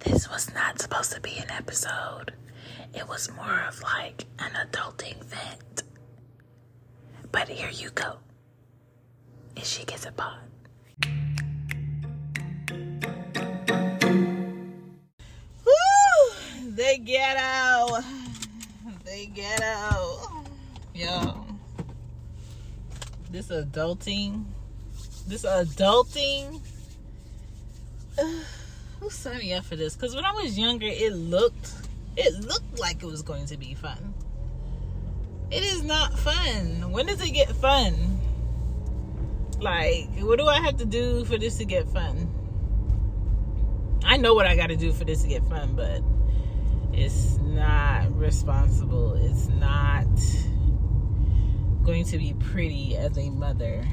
This was not supposed to be an episode. It was more of like an adulting vent. But here you go. And she gets a pod. Woo! They get out. They out. Yo. This adulting. This adulting. Who signed me up for this? Because when I was younger, it looked it looked like it was going to be fun. It is not fun. When does it get fun? Like, what do I have to do for this to get fun? I know what I got to do for this to get fun, but it's not responsible. It's not going to be pretty as a mother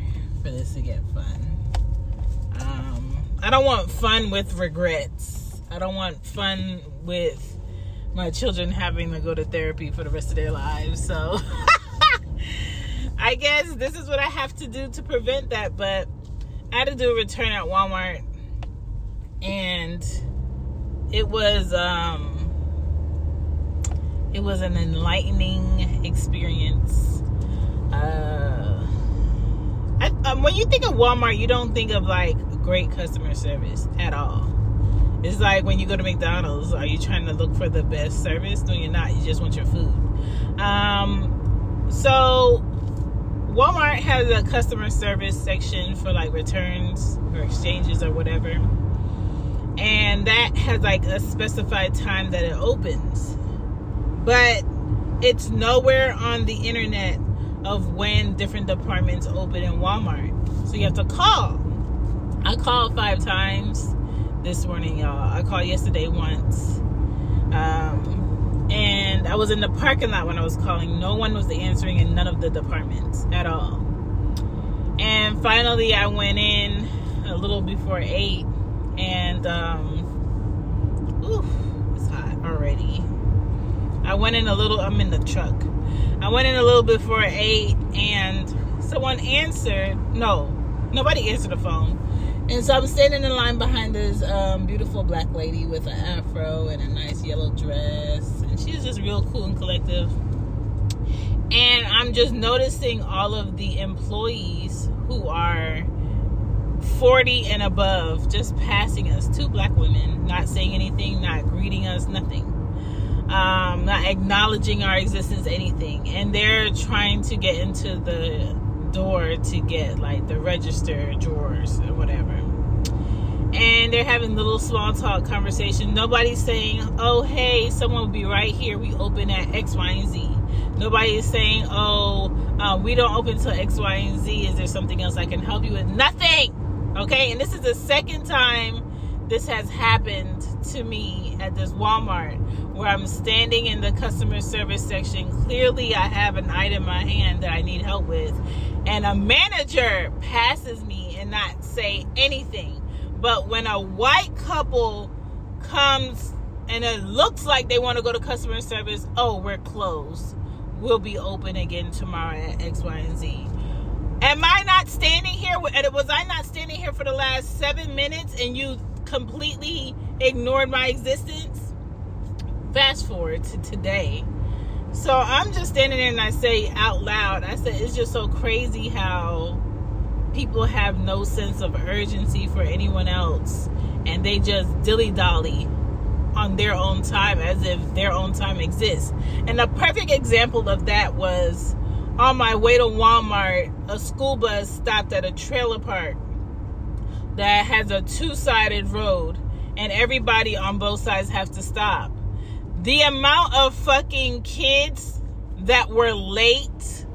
for this to get fun. I don't want fun with regrets. I don't want fun with my children having to go to therapy for the rest of their lives. So I guess this is what I have to do to prevent that. But I had to do a return at Walmart and it was um it was an enlightening experience. Uh, I, um, when you think of Walmart, you don't think of like great customer service at all. It's like when you go to McDonald's, are you trying to look for the best service? No, you're not. You just want your food. Um, so Walmart has a customer service section for like returns or exchanges or whatever. And that has like a specified time that it opens. But it's nowhere on the internet of when different departments open in Walmart. So you have to call. I called five times this morning, y'all. I called yesterday once. Um, and I was in the parking lot when I was calling. No one was answering in none of the departments at all. And finally, I went in a little before 8. And, um, oof, it's hot already. I went in a little, I'm in the truck. I went in a little before 8 and someone answered. No, nobody answered the phone and so I'm standing in line behind this um, beautiful black lady with an afro and a nice yellow dress. And she's just real cool and collective. And I'm just noticing all of the employees who are 40 and above just passing us. Two black women, not saying anything, not greeting us, nothing. Um, not acknowledging our existence, anything. And they're trying to get into the door to get like the register drawers or whatever. And they're having little small talk conversation. Nobody's saying, oh, hey, someone will be right here. We open at X, Y, and Z. Nobody is saying, oh, uh, we don't open till X, Y, and Z. Is there something else I can help you with? Nothing. Okay. And this is the second time this has happened to me at this Walmart where I'm standing in the customer service section. Clearly, I have an item in my hand that I need help with, and a manager passes me and not say anything. But when a white couple comes and it looks like they want to go to customer service, oh, we're closed. We'll be open again tomorrow at X, Y, and Z. Am I not standing here? Was I not standing here for the last seven minutes and you completely ignored my existence? Fast forward to today. So I'm just standing there and I say out loud, I said, it's just so crazy how people have no sense of urgency for anyone else and they just dilly dally on their own time as if their own time exists. And a perfect example of that was on my way to Walmart, a school bus stopped at a trailer park that has a two sided road and everybody on both sides have to stop. The amount of fucking kids that were late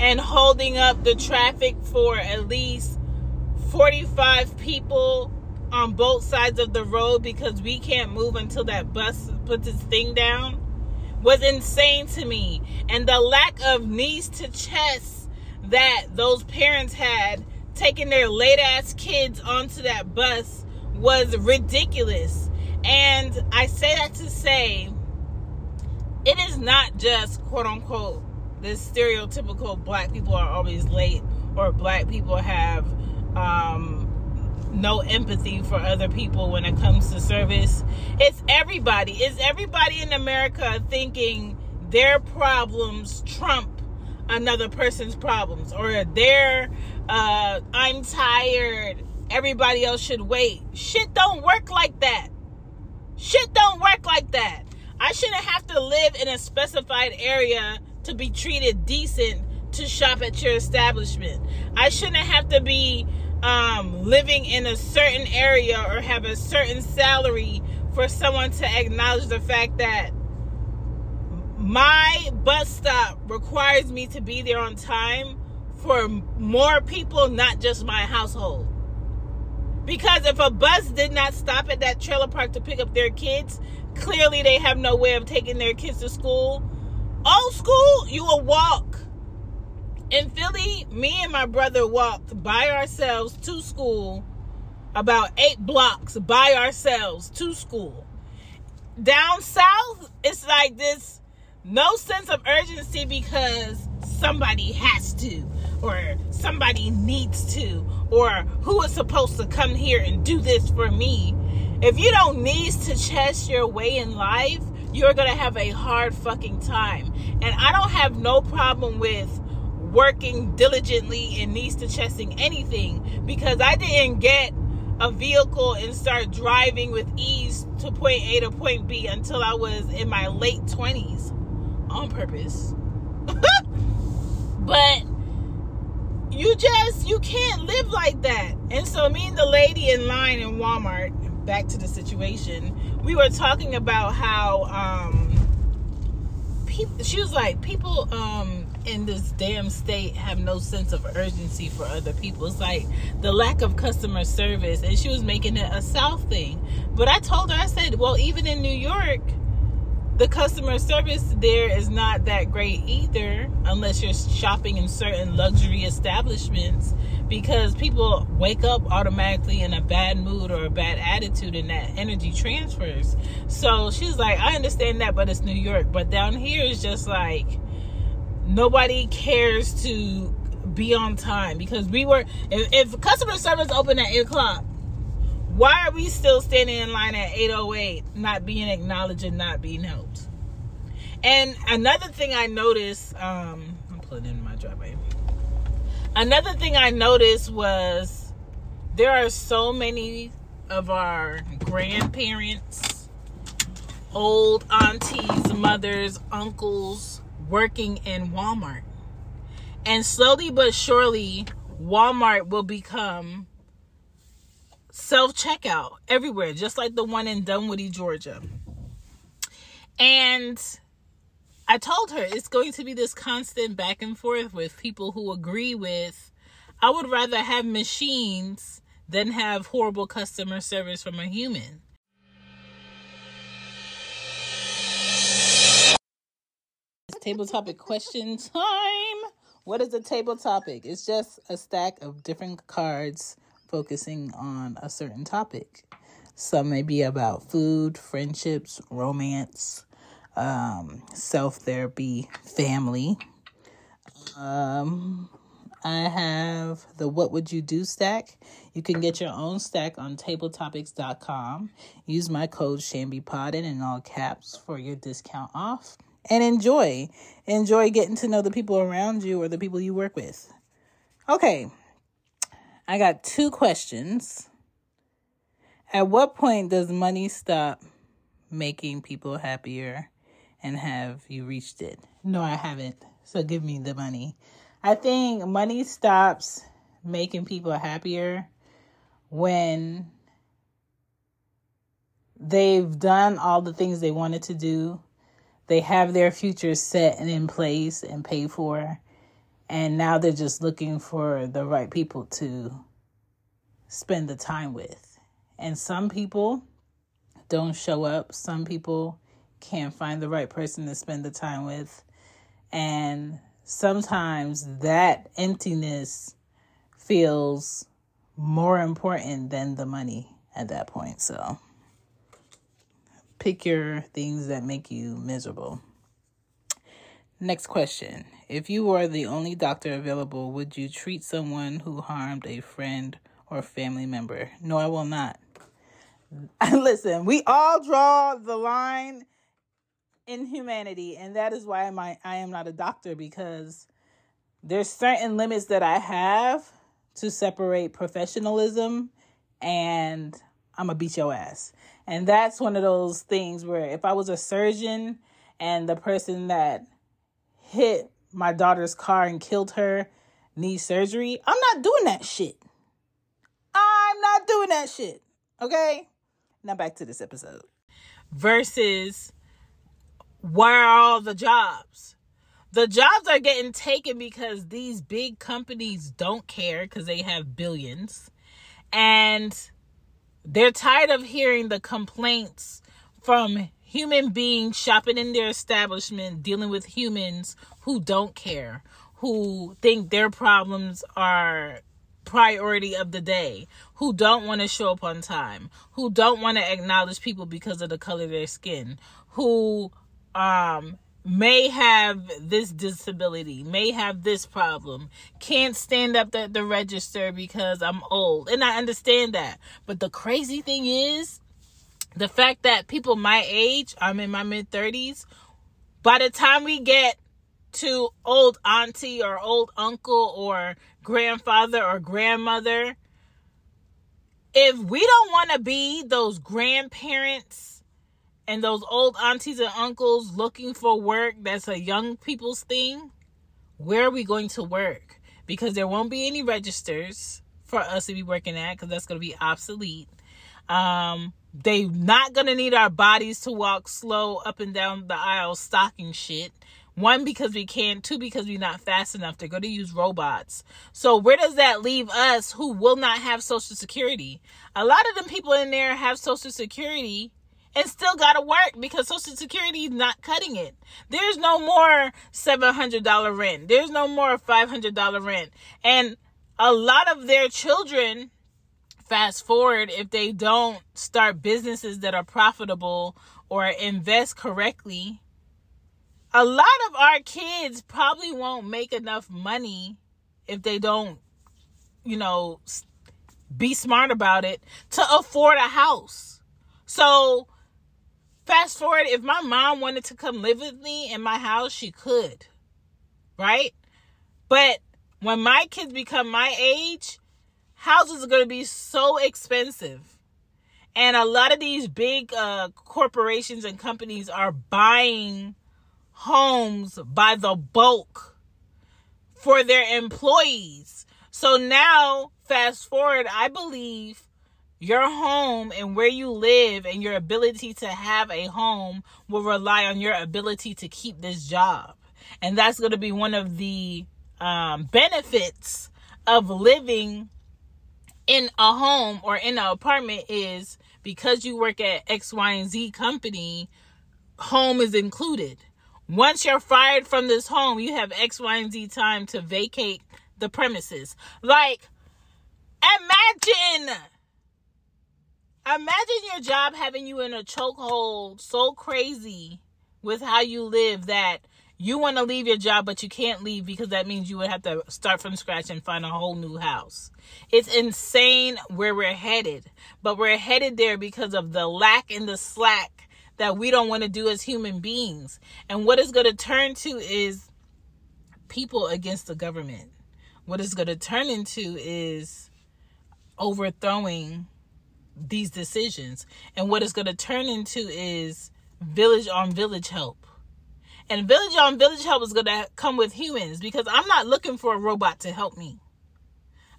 and holding up the traffic for at least 45 people on both sides of the road because we can't move until that bus puts its thing down was insane to me. And the lack of knees to chest that those parents had taking their late ass kids onto that bus was ridiculous. And I say that to say it is not just quote unquote this stereotypical black people are always late or black people have um, no empathy for other people when it comes to service. It's everybody. It's everybody in America thinking their problems trump another person's problems or their uh, I'm tired. Everybody else should wait. Shit don't work like that. Shit don't work like that. I shouldn't have to live in a specified area to be treated decent to shop at your establishment. I shouldn't have to be um, living in a certain area or have a certain salary for someone to acknowledge the fact that my bus stop requires me to be there on time for more people, not just my household. Because if a bus did not stop at that trailer park to pick up their kids, clearly they have no way of taking their kids to school. Old school, you will walk. In Philly, me and my brother walked by ourselves to school about eight blocks by ourselves to school. Down south, it's like this no sense of urgency because somebody has to or somebody needs to or who is supposed to come here and do this for me. If you don't need to chest your way in life, you're to have a hard fucking time. And I don't have no problem with working diligently and needs to chesting anything because I didn't get a vehicle and start driving with ease to point A to point B until I was in my late 20s on purpose. but you just you can't live like that. And so me and the lady in line in Walmart, back to the situation, we were talking about how um people she was like people um in this damn state have no sense of urgency for other people. It's like the lack of customer service and she was making it a south thing. But I told her I said, "Well, even in New York, the customer service there is not that great either unless you're shopping in certain luxury establishments because people wake up automatically in a bad mood or a bad attitude and that energy transfers. So she's like i understand that but it's new york. But down here is just like nobody cares to be on time because we were if, if customer service open at 8 o'clock why are we still standing in line at 808, not being acknowledged and not being helped? And another thing I noticed, um, I'm pulling in my driveway. Another thing I noticed was there are so many of our grandparents, old aunties, mothers, uncles working in Walmart. And slowly but surely, Walmart will become self checkout everywhere, just like the one in Dunwoody, Georgia. And I told her it's going to be this constant back and forth with people who agree with, I would rather have machines than have horrible customer service from a human. Table topic question time. What is a table topic? It's just a stack of different cards focusing on a certain topic. Some may be about food, friendships, romance, um, self therapy, family. Um, I have the What Would You Do stack. You can get your own stack on tabletopics.com. Use my code ChanBePod in all caps for your discount off. And enjoy. Enjoy getting to know the people around you or the people you work with. Okay, I got two questions. At what point does money stop making people happier and have you reached it? No, I haven't. So give me the money. I think money stops making people happier when they've done all the things they wanted to do. They have their future set and in place and paid for and now they're just looking for the right people to spend the time with. And some people don't show up, some people can't find the right person to spend the time with. And sometimes that emptiness feels more important than the money at that point. So pick your things that make you miserable. Next question. If you were the only doctor available, would you treat someone who harmed a friend or family member. No, I will not. Listen, we all draw the line in humanity, and that is why I, I am not a doctor because there's certain limits that I have to separate professionalism and I'm gonna beat your ass. And that's one of those things where if I was a surgeon and the person that hit my daughter's car and killed her needs surgery, I'm not doing that shit. I'm not doing that shit. Okay? Now back to this episode. Versus where are all the jobs? The jobs are getting taken because these big companies don't care because they have billions. And they're tired of hearing the complaints from human beings shopping in their establishment, dealing with humans who don't care, who think their problems are priority of the day, who don't want to show up on time, who don't want to acknowledge people because of the color of their skin, who um may have this disability, may have this problem, can't stand up at the register because I'm old. And I understand that. But the crazy thing is the fact that people my age, I'm in my mid 30s, by the time we get to old auntie or old uncle or grandfather or grandmother, if we don't want to be those grandparents and those old aunties and uncles looking for work that's a young people's thing, where are we going to work? Because there won't be any registers for us to be working at because that's going to be obsolete. Um, they not going to need our bodies to walk slow up and down the aisle stocking shit. One, because we can't. Two, because we're not fast enough. They're going to use robots. So where does that leave us who will not have Social Security? A lot of them people in there have Social Security and still got to work because Social Security is not cutting it. There's no more $700 rent. There's no more $500 rent. And a lot of their children, fast forward, if they don't start businesses that are profitable or invest correctly, a lot of our kids probably won't make enough money if they don't, you know, be smart about it to afford a house. So Fast forward, if my mom wanted to come live with me in my house, she could. Right? But when my kids become my age, houses are going to be so expensive. And a lot of these big uh, corporations and companies are buying homes by the bulk for their employees. So now, fast forward, I believe your home and where you live and your ability to have a home will rely on your ability to keep this job. And that's going to be one of the um, benefits of living in a home or in an apartment is because you work at X, Y, and Z company, home is included. Once you're fired from this home, you have X, Y, and Z time to vacate the premises. Like, imagine Imagine your job having you in a chokehold so crazy with how you live that you want to leave your job, but you can't leave because that means you would have to start from scratch and find a whole new house. It's insane where we're headed, but we're headed there because of the lack and the slack that we don't want to do as human beings. And what it's going to turn to is people against the government. What it's going to turn into is overthrowing these decisions. And what it's going to turn into is village on village help. And village on village help is going to come with humans because I'm not looking for a robot to help me.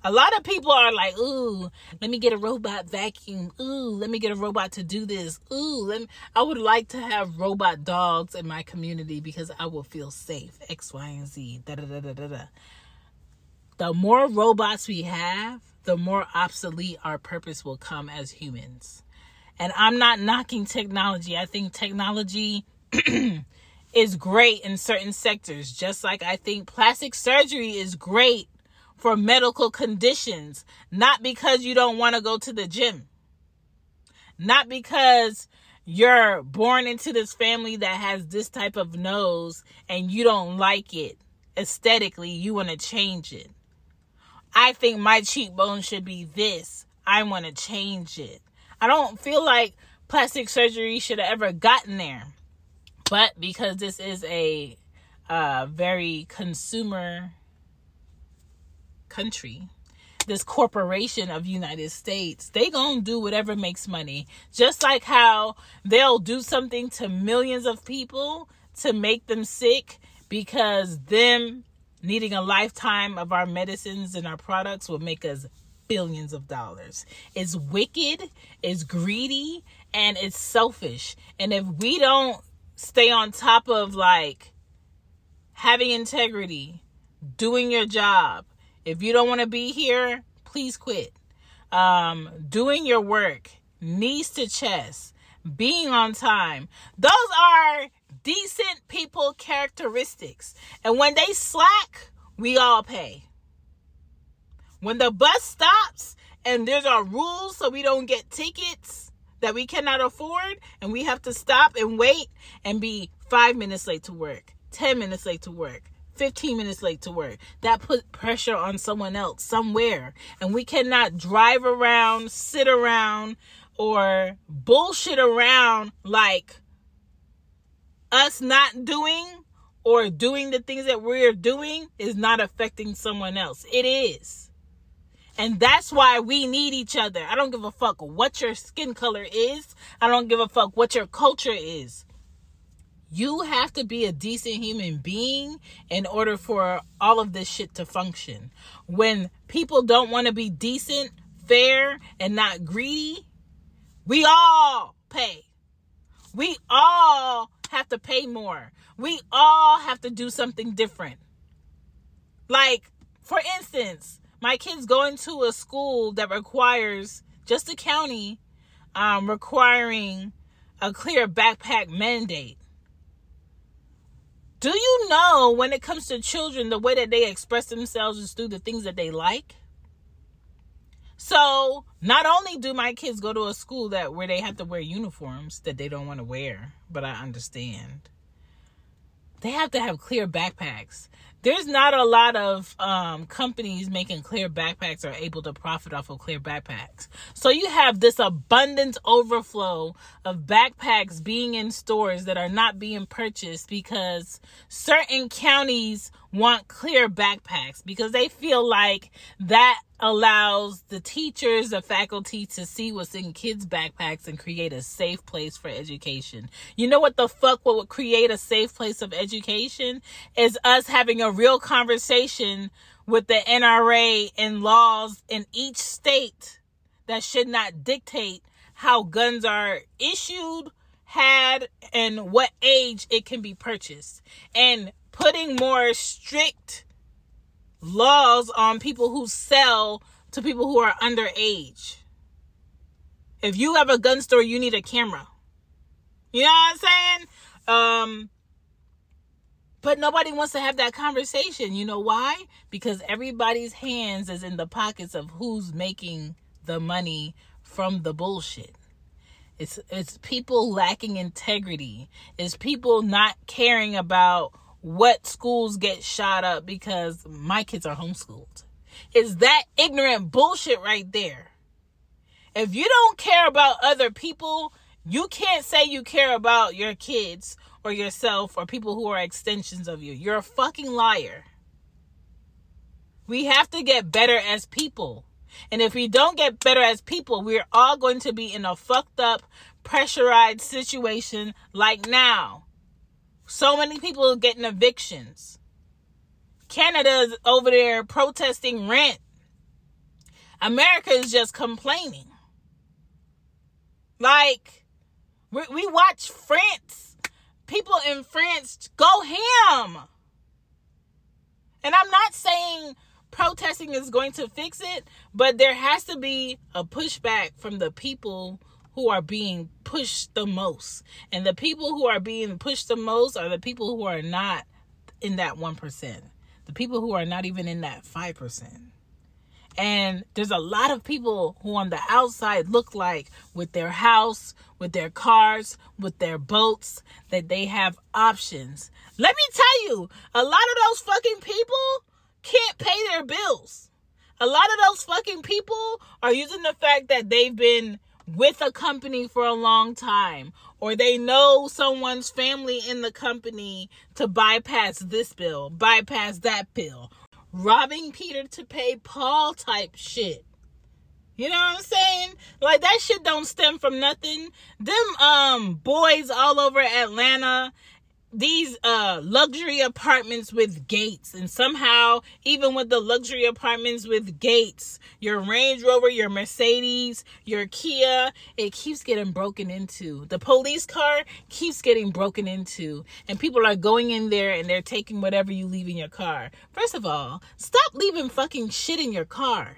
A lot of people are like, ooh, let me get a robot vacuum. Ooh, let me get a robot to do this. Ooh, me, I would like to have robot dogs in my community because I will feel safe. X, Y, and Z. Da, da, da, da, da, da. The more robots we have, the more obsolete our purpose will come as humans. And I'm not knocking technology. I think technology is great in certain sectors, just like I think plastic surgery is great for medical conditions, not because you don't want to go to the gym, not because you're born into this family that has this type of nose and you don't like it aesthetically, you want to change it. I think my cheekbone should be this. I want to change it. I don't feel like plastic surgery should have ever gotten there. But because this is a uh, very consumer country, this corporation of United States, they gonna do whatever makes money. Just like how they'll do something to millions of people to make them sick because them needing a lifetime of our medicines and our products will make us billions of dollars. It's wicked, it's greedy, and it's selfish. And if we don't stay on top of like having integrity, doing your job, if you don't want to be here, please quit. Um, doing your work, knees to chest, being on time. Those are decent people characteristics. And when they slack, we all pay. When the bus stops and there's our rules so we don't get tickets that we cannot afford and we have to stop and wait and be five minutes late to work, 10 minutes late to work, 15 minutes late to work. That put pressure on someone else somewhere. And we cannot drive around, sit around, or bullshit around like us not doing or doing the things that we're doing is not affecting someone else. It is. And that's why we need each other. I don't give a fuck what your skin color is. I don't give a fuck what your culture is. You have to be a decent human being in order for all of this shit to function. When people don't want to be decent, fair, and not greedy, we all pay. We all have to pay more. We all have to do something different. Like, for instance, my kids going to a school that requires just a county um, requiring a clear backpack mandate. Do you know when it comes to children, the way that they express themselves is through the things that they like? So not only do my kids go to a school that where they have to wear uniforms that they don't want to wear, but I understand. They have to have clear backpacks there's not a lot of um, companies making clear backpacks or able to profit off of clear backpacks. So you have this abundant overflow of backpacks being in stores that are not being purchased because certain counties want clear backpacks because they feel like that allows the teachers, the faculty to see what's in kids' backpacks and create a safe place for education. You know what the fuck what would create a safe place of education is us having a real conversation with the NRA and laws in each state that should not dictate how guns are issued, had, and what age it can be purchased. And putting more strict laws on people who sell to people who are underage. If you have a gun store, you need a camera. You know what I'm saying? Um, but nobody wants to have that conversation. You know why? Because everybody's hands is in the pockets of who's making the money from the bullshit. It's it's people lacking integrity. It's people not caring about what schools get shot up because my kids are homeschooled. Is that ignorant bullshit right there? If you don't care about other people, you can't say you care about your kids or yourself or people who are extensions of you. You're a fucking liar. We have to get better as people. And if we don't get better as people, we're all going to be in a fucked up, pressurized situation like now. So many people getting evictions. Canada's over there protesting rent. America is just complaining. Like, we, we watch France. People in France go ham. And I'm not saying protesting is going to fix it, but there has to be a pushback from the people who are being pushed the most. And the people who are being pushed the most are the people who are not in that 1%. The people who are not even in that 5%. And there's a lot of people who on the outside look like with their house, with their cars, with their boats, that they have options. Let me tell you, a lot of those fucking people can't pay their bills. A lot of those fucking people are using the fact that they've been with a company for a long time or they know someone's family in the company to bypass this bill, bypass that bill. Robbing Peter to pay Paul type shit. You know what I'm saying? Like that shit don't stem from nothing. Them um boys all over Atlanta these uh luxury apartments with gates. And somehow even with the luxury apartments with gates your range rover your mercedes your kia it keeps getting broken into. The police car keeps getting broken into. And people are going in there and they're taking whatever you leave in your car. First of all stop leaving fucking shit in your car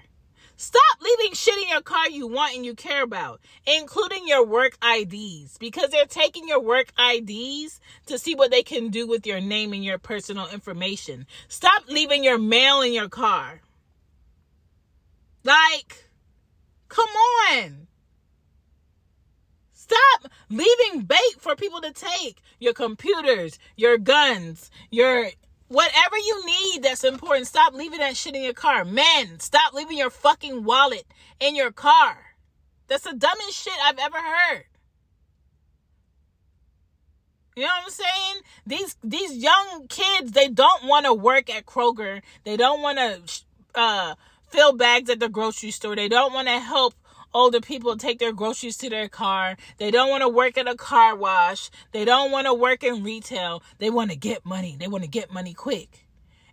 Stop leaving shit in your car you want and you care about, including your work IDs, because they're taking your work IDs to see what they can do with your name and your personal information. Stop leaving your mail in your car. Like, come on. Stop leaving bait for people to take your computers, your guns, your Whatever you need that's important, stop leaving that shit in your car. Men, stop leaving your fucking wallet in your car. That's the dumbest shit I've ever heard. You know what I'm saying? These these young kids, they don't want to work at Kroger. They don't want to uh, fill bags at the grocery store. They don't want to help older people take their groceries to their car. They don't want to work at a car wash. They don't want to work in retail. They want to get money. They want to get money quick.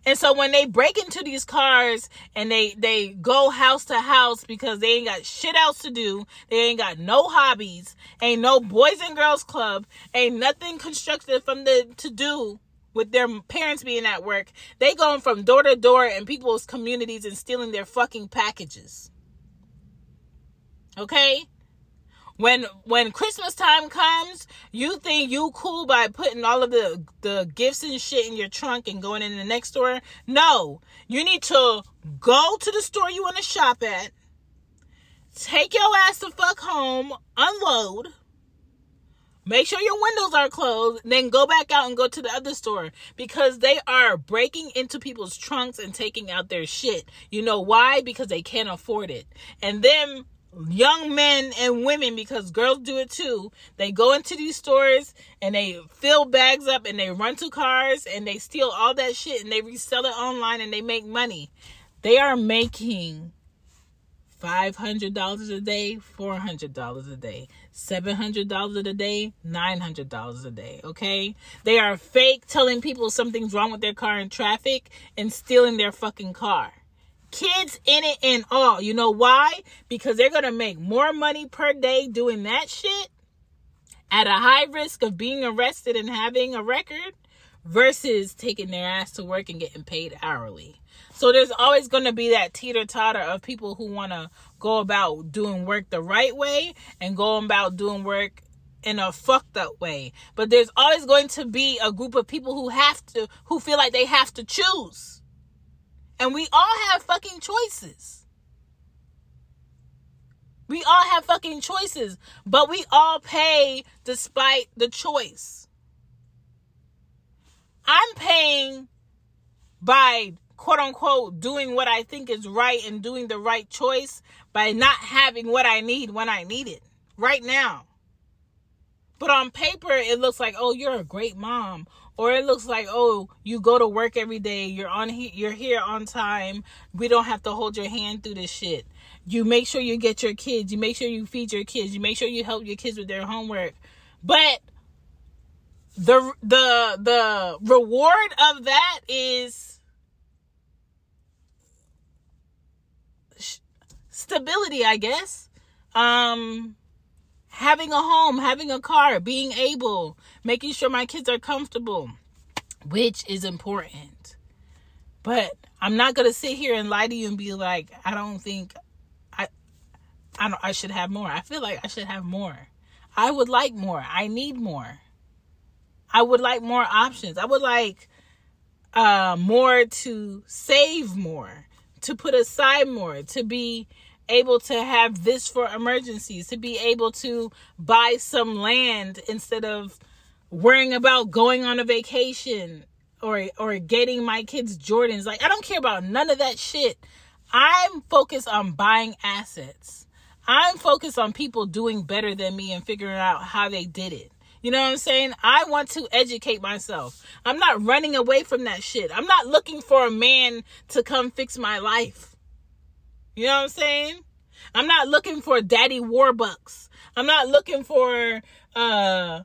And so when they break into these cars and they they go house to house because they ain't got shit else to do, they ain't got no hobbies, ain't no boys and girls club, ain't nothing constructive from the to do with their parents being at work. They going from door to door in people's communities and stealing their fucking packages. Okay? When when Christmas time comes, you think you cool by putting all of the the gifts and shit in your trunk and going in the next store? No. You need to go to the store you want to shop at. Take your ass to fuck home, unload. Make sure your windows are closed, then go back out and go to the other store because they are breaking into people's trunks and taking out their shit. You know why? Because they can't afford it. And then young men and women because girls do it too. They go into these stores and they fill bags up and they run to cars and they steal all that shit and they resell it online and they make money. They are making $500 a day, $400 a day, $700 a day, $900 a day, okay? They are fake telling people something's wrong with their car in traffic and stealing their fucking car kids in it and all. You know why? Because they're going to make more money per day doing that shit at a high risk of being arrested and having a record versus taking their ass to work and getting paid hourly. So there's always going to be that teeter totter of people who want to go about doing work the right way and go about doing work in a fucked up way. But there's always going to be a group of people who have to, who feel like they have to choose. And we all have fucking choices. We all have fucking choices, but we all pay despite the choice. I'm paying by quote unquote doing what I think is right and doing the right choice by not having what I need when I need it right now. But on paper, it looks like, oh, you're a great mom or it looks like oh you go to work every day you're on you're here on time we don't have to hold your hand through this shit. You make sure you get your kids you make sure you feed your kids you make sure you help your kids with their homework. But the the the reward of that is stability i guess. Um having a home, having a car, being able, making sure my kids are comfortable, which is important. But I'm not gonna sit here and lie to you and be like, I don't think I I don't I should have more. I feel like I should have more. I would like more. I need more. I would like more options. I would like uh more to save more, to put aside more, to be able to have this for emergencies, to be able to buy some land instead of worrying about going on a vacation or or getting my kids Jordans. Like I don't care about none of that shit. I'm focused on buying assets. I'm focused on people doing better than me and figuring out how they did it. You know what I'm saying? I want to educate myself. I'm not running away from that shit. I'm not looking for a man to come fix my life. You know what I'm saying? I'm not looking for daddy warbucks. I'm not looking for uh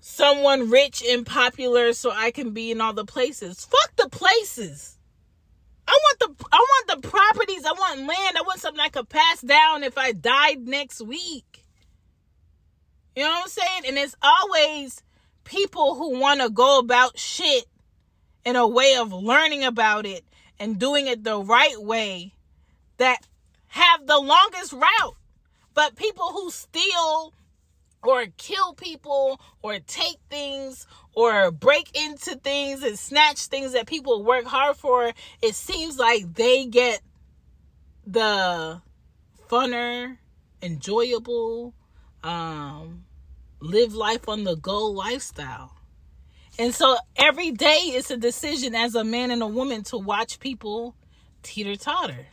someone rich and popular so I can be in all the places. Fuck the places. I want the I want the properties. I want land. I want something I could pass down if I died next week. You know what I'm saying? And it's always people who want to go about shit in a way of learning about it and doing it the right way that have the longest route. But people who steal or kill people or take things or break into things and snatch things that people work hard for, it seems like they get the funner, enjoyable, um, live life on the go lifestyle. And so every day it's a decision as a man and a woman to watch people teeter totter.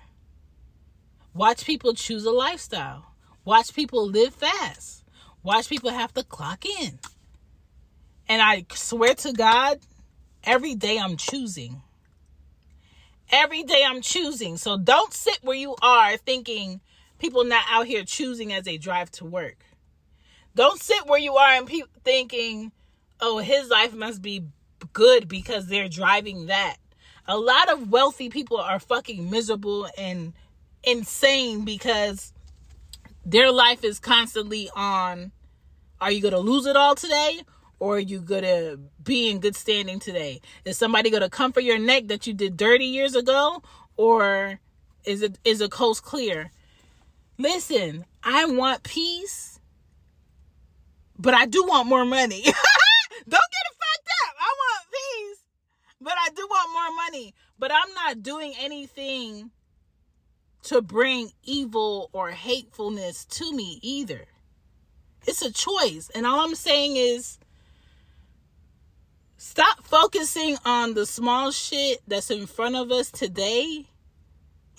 Watch people choose a lifestyle. Watch people live fast. Watch people have to clock in. And I swear to God, every day I'm choosing. Every day I'm choosing. So don't sit where you are thinking people not out here choosing as they drive to work. Don't sit where you are and pe- thinking, oh, his life must be good because they're driving that. A lot of wealthy people are fucking miserable and insane because their life is constantly on are you going to lose it all today or are you going to be in good standing today? Is somebody going to come for your neck that you did dirty years ago or is it is a coast clear? Listen, I want peace but I do want more money. Don't get it fucked up. I want peace, but I do want more money. But I'm not doing anything to bring evil or hatefulness to me either. It's a choice. And all I'm saying is stop focusing on the small shit that's in front of us today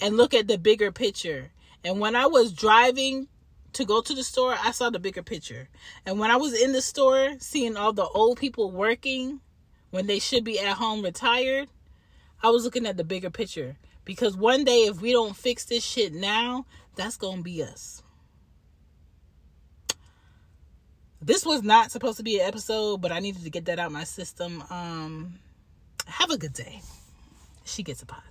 and look at the bigger picture. And when I was driving to go to the store, I saw the bigger picture. And when I was in the store, seeing all the old people working when they should be at home retired, I was looking at the bigger picture. Because one day, if we don't fix this shit now, that's going to be us. This was not supposed to be an episode, but I needed to get that out my system. Um, have a good day. She gets a pot.